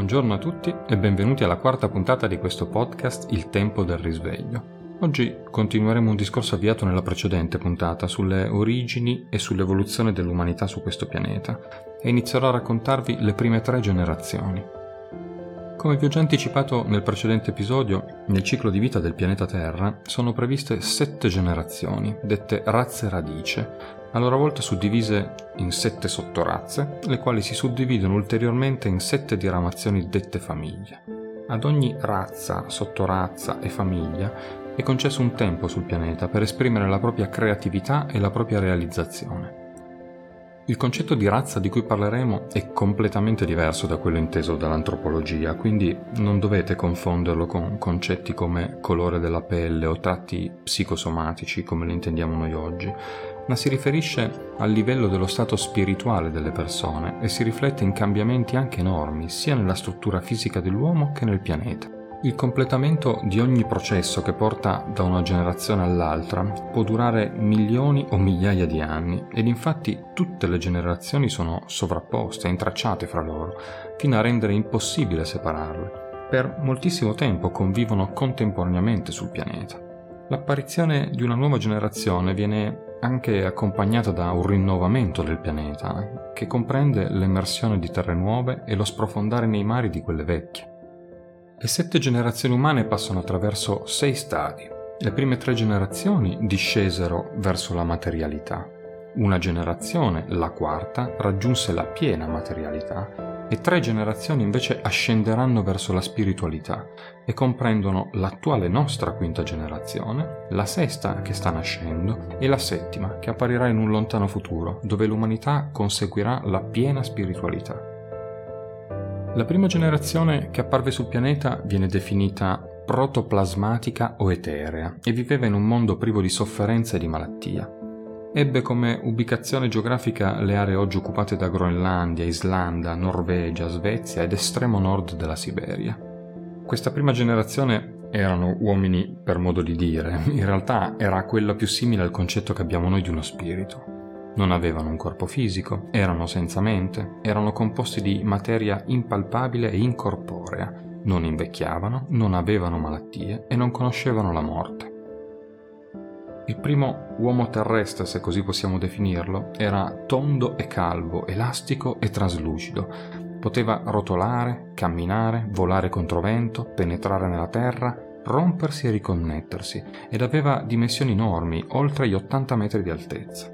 Buongiorno a tutti e benvenuti alla quarta puntata di questo podcast Il tempo del risveglio. Oggi continueremo un discorso avviato nella precedente puntata sulle origini e sull'evoluzione dell'umanità su questo pianeta e inizierò a raccontarvi le prime tre generazioni. Come vi ho già anticipato nel precedente episodio, nel ciclo di vita del pianeta Terra sono previste sette generazioni, dette razze radice, a loro volta suddivise in sette sottorazze, le quali si suddividono ulteriormente in sette diramazioni dette famiglie. Ad ogni razza, sottorazza e famiglia è concesso un tempo sul pianeta per esprimere la propria creatività e la propria realizzazione. Il concetto di razza di cui parleremo è completamente diverso da quello inteso dall'antropologia, quindi non dovete confonderlo con concetti come colore della pelle o tratti psicosomatici come li intendiamo noi oggi, ma si riferisce al livello dello stato spirituale delle persone e si riflette in cambiamenti anche enormi sia nella struttura fisica dell'uomo che nel pianeta. Il completamento di ogni processo che porta da una generazione all'altra può durare milioni o migliaia di anni ed infatti tutte le generazioni sono sovrapposte, intracciate fra loro, fino a rendere impossibile separarle. Per moltissimo tempo convivono contemporaneamente sul pianeta. L'apparizione di una nuova generazione viene anche accompagnata da un rinnovamento del pianeta, che comprende l'emersione di terre nuove e lo sprofondare nei mari di quelle vecchie. Le sette generazioni umane passano attraverso sei stadi. Le prime tre generazioni discesero verso la materialità. Una generazione, la quarta, raggiunse la piena materialità e tre generazioni invece ascenderanno verso la spiritualità e comprendono l'attuale nostra quinta generazione, la sesta che sta nascendo e la settima che apparirà in un lontano futuro, dove l'umanità conseguirà la piena spiritualità. La prima generazione che apparve sul pianeta viene definita protoplasmatica o eterea e viveva in un mondo privo di sofferenza e di malattia. Ebbe come ubicazione geografica le aree oggi occupate da Groenlandia, Islanda, Norvegia, Svezia ed estremo nord della Siberia. Questa prima generazione erano uomini per modo di dire, in realtà era quella più simile al concetto che abbiamo noi di uno spirito. Non avevano un corpo fisico, erano senza mente, erano composti di materia impalpabile e incorporea, non invecchiavano, non avevano malattie e non conoscevano la morte. Il primo uomo terrestre, se così possiamo definirlo, era tondo e calvo, elastico e traslucido. Poteva rotolare, camminare, volare contro vento, penetrare nella terra, rompersi e riconnettersi, ed aveva dimensioni enormi, oltre gli 80 metri di altezza.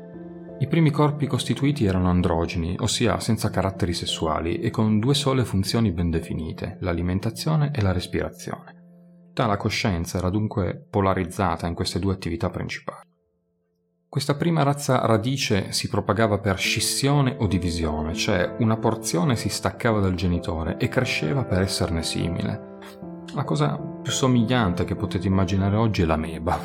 I primi corpi costituiti erano androgeni, ossia senza caratteri sessuali e con due sole funzioni ben definite, l'alimentazione e la respirazione. Tale coscienza era dunque polarizzata in queste due attività principali. Questa prima razza radice si propagava per scissione o divisione, cioè una porzione si staccava dal genitore e cresceva per esserne simile. La cosa più somigliante che potete immaginare oggi è l'ameba,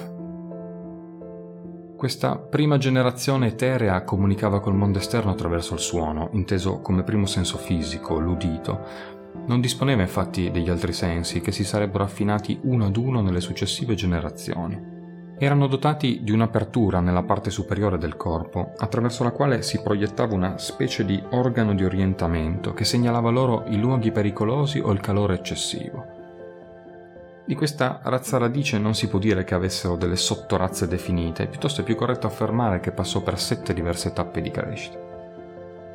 questa prima generazione eterea comunicava col mondo esterno attraverso il suono, inteso come primo senso fisico, l'udito. Non disponeva infatti degli altri sensi che si sarebbero affinati uno ad uno nelle successive generazioni. Erano dotati di un'apertura nella parte superiore del corpo, attraverso la quale si proiettava una specie di organo di orientamento che segnalava loro i luoghi pericolosi o il calore eccessivo. Di questa razza radice non si può dire che avessero delle sottorazze definite, piuttosto è più corretto affermare che passò per sette diverse tappe di crescita.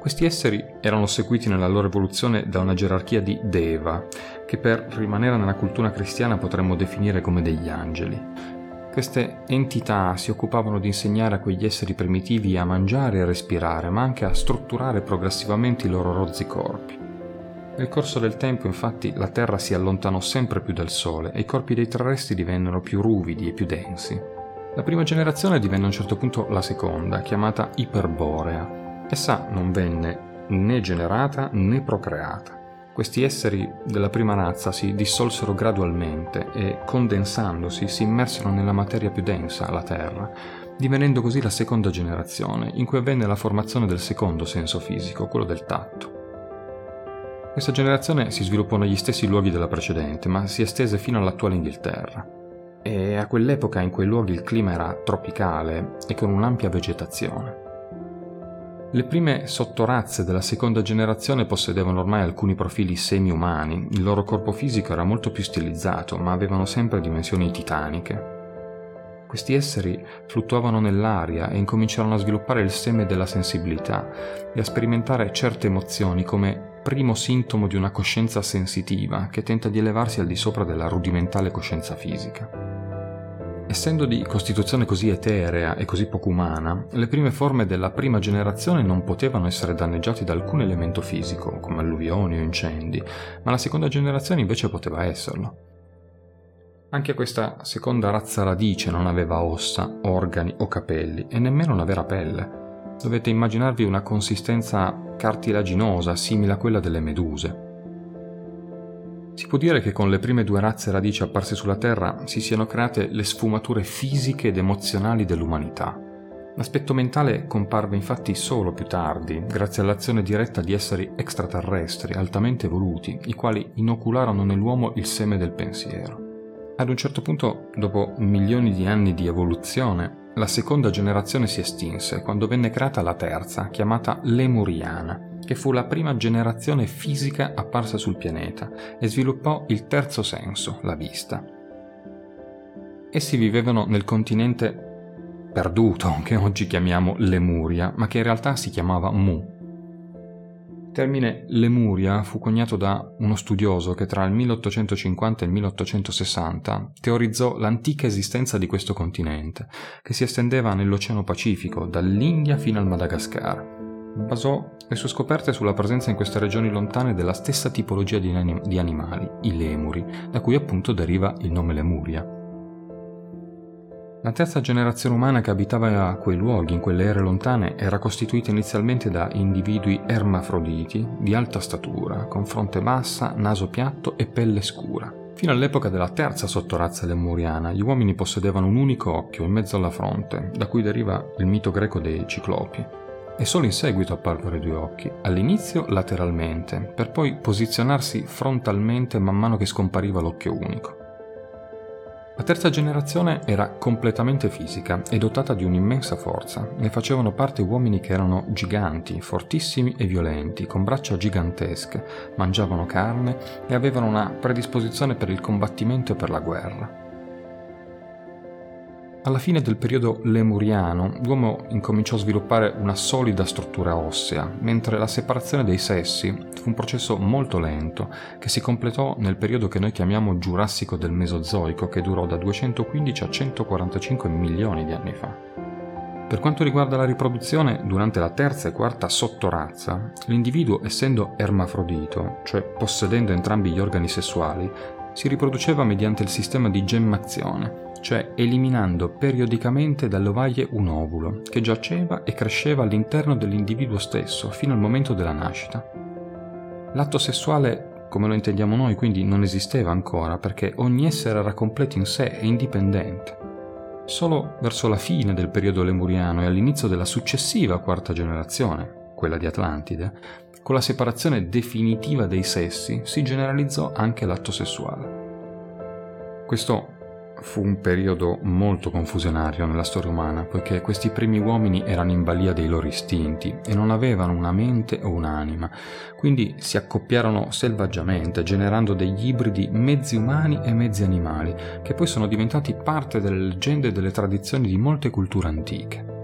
Questi esseri erano seguiti nella loro evoluzione da una gerarchia di Deva, che per rimanere nella cultura cristiana potremmo definire come degli angeli. Queste entità si occupavano di insegnare a quegli esseri primitivi a mangiare e respirare, ma anche a strutturare progressivamente i loro rozzi corpi. Nel corso del tempo, infatti, la Terra si allontanò sempre più dal Sole e i corpi dei terrestri divennero più ruvidi e più densi. La prima generazione divenne a un certo punto la seconda, chiamata iperborea. Essa non venne né generata né procreata. Questi esseri della prima razza si dissolsero gradualmente e, condensandosi, si immersero nella materia più densa, la Terra, divenendo così la seconda generazione, in cui avvenne la formazione del secondo senso fisico, quello del tatto. Questa generazione si sviluppò negli stessi luoghi della precedente, ma si estese fino all'attuale Inghilterra. E a quell'epoca in quei luoghi il clima era tropicale e con un'ampia vegetazione. Le prime sottorazze della seconda generazione possedevano ormai alcuni profili semi-umani, il loro corpo fisico era molto più stilizzato, ma avevano sempre dimensioni titaniche. Questi esseri fluttuavano nell'aria e incominciarono a sviluppare il seme della sensibilità e a sperimentare certe emozioni come primo sintomo di una coscienza sensitiva che tenta di elevarsi al di sopra della rudimentale coscienza fisica. Essendo di costituzione così eterea e così poco umana, le prime forme della prima generazione non potevano essere danneggiate da alcun elemento fisico, come alluvioni o incendi, ma la seconda generazione invece poteva esserlo. Anche questa seconda razza radice non aveva ossa, organi o capelli e nemmeno una vera pelle. Dovete immaginarvi una consistenza cartilaginosa simile a quella delle meduse. Si può dire che con le prime due razze radici apparse sulla Terra si siano create le sfumature fisiche ed emozionali dell'umanità. L'aspetto mentale comparve infatti solo più tardi, grazie all'azione diretta di esseri extraterrestri altamente evoluti, i quali inocularono nell'uomo il seme del pensiero. Ad un certo punto, dopo milioni di anni di evoluzione, la seconda generazione si estinse quando venne creata la terza, chiamata Lemuriana, che fu la prima generazione fisica apparsa sul pianeta e sviluppò il terzo senso, la vista. Essi vivevano nel continente perduto, che oggi chiamiamo Lemuria, ma che in realtà si chiamava Mu. Il termine Lemuria fu coniato da uno studioso che tra il 1850 e il 1860 teorizzò l'antica esistenza di questo continente, che si estendeva nell'Oceano Pacifico, dall'India fino al Madagascar basò le sue scoperte sulla presenza in queste regioni lontane della stessa tipologia di, anim- di animali, i lemuri, da cui appunto deriva il nome Lemuria. La terza generazione umana che abitava quei luoghi, in quelle ere lontane, era costituita inizialmente da individui ermafroditi di alta statura, con fronte bassa, naso piatto e pelle scura. Fino all'epoca della terza sottorazza lemuriana, gli uomini possedevano un unico occhio in mezzo alla fronte, da cui deriva il mito greco dei ciclopi e solo in seguito apparvero i due occhi, all'inizio lateralmente, per poi posizionarsi frontalmente man mano che scompariva l'occhio unico. La terza generazione era completamente fisica e dotata di un'immensa forza. Ne facevano parte uomini che erano giganti, fortissimi e violenti, con braccia gigantesche, mangiavano carne e avevano una predisposizione per il combattimento e per la guerra. Alla fine del periodo lemuriano, l'uomo incominciò a sviluppare una solida struttura ossea, mentre la separazione dei sessi fu un processo molto lento che si completò nel periodo che noi chiamiamo Giurassico del Mesozoico, che durò da 215 a 145 milioni di anni fa. Per quanto riguarda la riproduzione, durante la terza e quarta sottorazza, l'individuo, essendo ermafrodito, cioè possedendo entrambi gli organi sessuali, si riproduceva mediante il sistema di gemmazione, cioè eliminando periodicamente dalle ovaie un ovulo che giaceva e cresceva all'interno dell'individuo stesso fino al momento della nascita. L'atto sessuale, come lo intendiamo noi, quindi non esisteva ancora perché ogni essere era completo in sé e indipendente. Solo verso la fine del periodo lemuriano e all'inizio della successiva quarta generazione, quella di Atlantide, con la separazione definitiva dei sessi si generalizzò anche l'atto sessuale. Questo fu un periodo molto confusionario nella storia umana, poiché questi primi uomini erano in balia dei loro istinti e non avevano una mente o un'anima, quindi si accoppiarono selvaggiamente, generando degli ibridi mezzi umani e mezzi animali, che poi sono diventati parte delle leggende e delle tradizioni di molte culture antiche.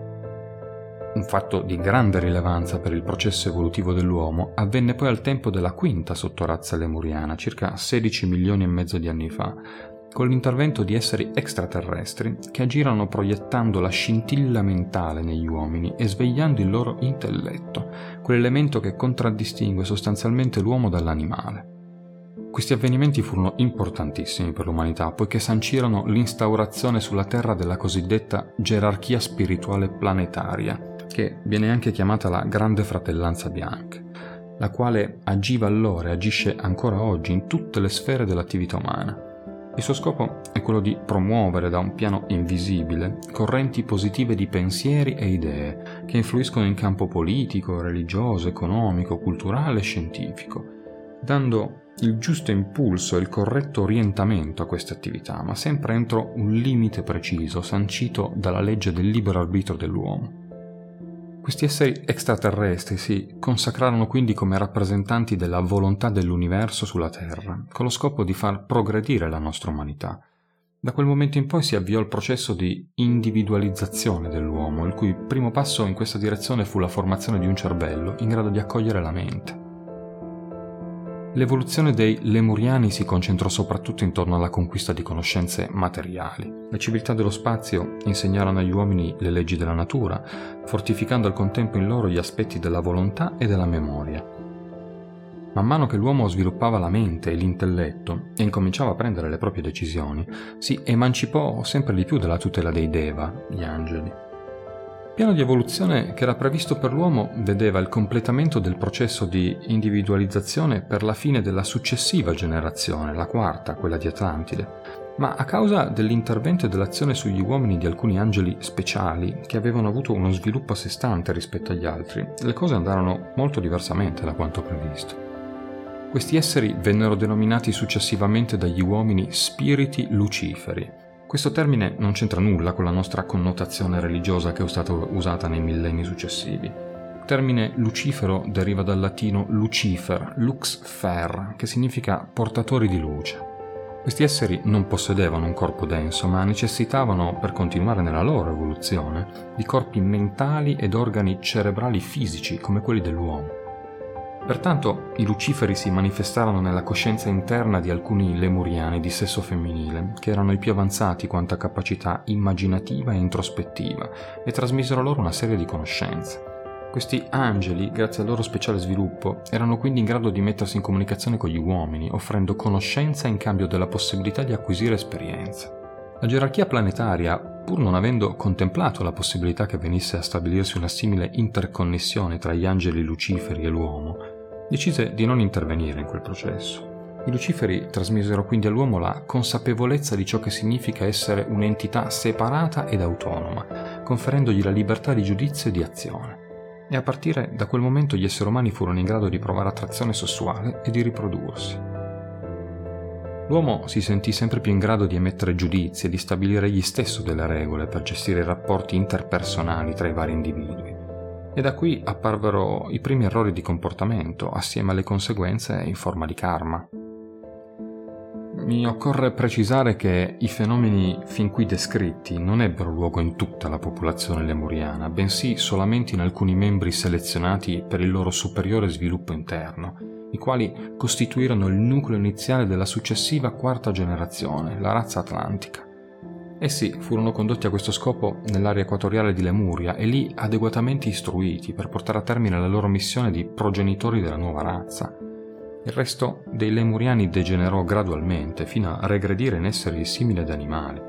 Un fatto di grande rilevanza per il processo evolutivo dell'uomo avvenne poi al tempo della quinta sottorazza lemuriana, circa 16 milioni e mezzo di anni fa, con l'intervento di esseri extraterrestri che agirono proiettando la scintilla mentale negli uomini e svegliando il loro intelletto, quell'elemento che contraddistingue sostanzialmente l'uomo dall'animale. Questi avvenimenti furono importantissimi per l'umanità poiché sancirono l'instaurazione sulla Terra della cosiddetta gerarchia spirituale planetaria, che viene anche chiamata la Grande Fratellanza Bianca, la quale agiva allora e agisce ancora oggi in tutte le sfere dell'attività umana il suo scopo è quello di promuovere da un piano invisibile correnti positive di pensieri e idee che influiscono in campo politico, religioso, economico, culturale e scientifico, dando il giusto impulso e il corretto orientamento a queste attività, ma sempre entro un limite preciso sancito dalla legge del libero arbitro dell'uomo. Questi esseri extraterrestri si consacrarono quindi come rappresentanti della volontà dell'universo sulla Terra, con lo scopo di far progredire la nostra umanità. Da quel momento in poi si avviò il processo di individualizzazione dell'uomo, il cui primo passo in questa direzione fu la formazione di un cervello in grado di accogliere la mente. L'evoluzione dei Lemuriani si concentrò soprattutto intorno alla conquista di conoscenze materiali. Le civiltà dello spazio insegnarono agli uomini le leggi della natura, fortificando al contempo in loro gli aspetti della volontà e della memoria. Man mano che l'uomo sviluppava la mente e l'intelletto e incominciava a prendere le proprie decisioni, si emancipò sempre di più dalla tutela dei Deva, gli angeli piano di evoluzione che era previsto per l'uomo vedeva il completamento del processo di individualizzazione per la fine della successiva generazione, la quarta, quella di Atlantide, ma a causa dell'intervento e dell'azione sugli uomini di alcuni angeli speciali che avevano avuto uno sviluppo a sé stante rispetto agli altri, le cose andarono molto diversamente da quanto previsto. Questi esseri vennero denominati successivamente dagli uomini spiriti luciferi, questo termine non c'entra nulla con la nostra connotazione religiosa che è stata usata nei millenni successivi. Il termine Lucifero deriva dal latino lucifer, lux fer, che significa portatori di luce. Questi esseri non possedevano un corpo denso, ma necessitavano, per continuare nella loro evoluzione, di corpi mentali ed organi cerebrali fisici come quelli dell'uomo. Pertanto i luciferi si manifestarono nella coscienza interna di alcuni lemuriani di sesso femminile, che erano i più avanzati quanto a capacità immaginativa e introspettiva, e trasmisero loro una serie di conoscenze. Questi angeli, grazie al loro speciale sviluppo, erano quindi in grado di mettersi in comunicazione con gli uomini, offrendo conoscenza in cambio della possibilità di acquisire esperienza. La gerarchia planetaria, pur non avendo contemplato la possibilità che venisse a stabilirsi una simile interconnessione tra gli angeli luciferi e l'uomo, decise di non intervenire in quel processo. I Luciferi trasmisero quindi all'uomo la consapevolezza di ciò che significa essere un'entità separata ed autonoma, conferendogli la libertà di giudizio e di azione. E a partire da quel momento gli esseri umani furono in grado di provare attrazione sessuale e di riprodursi. L'uomo si sentì sempre più in grado di emettere giudizi e di stabilire egli stesso delle regole per gestire i rapporti interpersonali tra i vari individui e da qui apparvero i primi errori di comportamento assieme alle conseguenze in forma di karma. Mi occorre precisare che i fenomeni fin qui descritti non ebbero luogo in tutta la popolazione lemuriana, bensì solamente in alcuni membri selezionati per il loro superiore sviluppo interno, i quali costituirono il nucleo iniziale della successiva quarta generazione, la razza atlantica. Essi furono condotti a questo scopo nell'area equatoriale di Lemuria e lì adeguatamente istruiti per portare a termine la loro missione di progenitori della nuova razza. Il resto dei lemuriani degenerò gradualmente fino a regredire in esseri simili ad animali.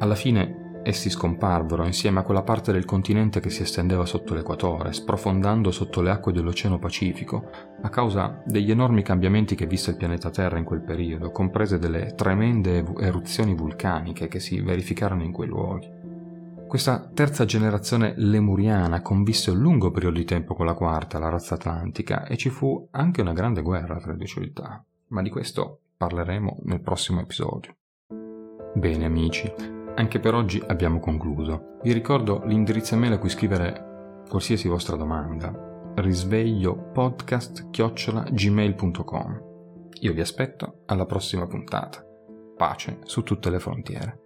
Alla fine Essi scomparvero insieme a quella parte del continente che si estendeva sotto l'equatore, sprofondando sotto le acque dell'Oceano Pacifico, a causa degli enormi cambiamenti che visse il pianeta Terra in quel periodo, comprese delle tremende eruzioni vulcaniche che si verificarono in quei luoghi. Questa terza generazione lemuriana convisse un lungo periodo di tempo con la quarta, la razza atlantica, e ci fu anche una grande guerra tra le due civiltà, ma di questo parleremo nel prossimo episodio. Bene amici, anche per oggi abbiamo concluso. Vi ricordo l'indirizzo email a cui scrivere qualsiasi vostra domanda. Risveglio podcast gmail.com. Io vi aspetto alla prossima puntata. Pace su tutte le frontiere.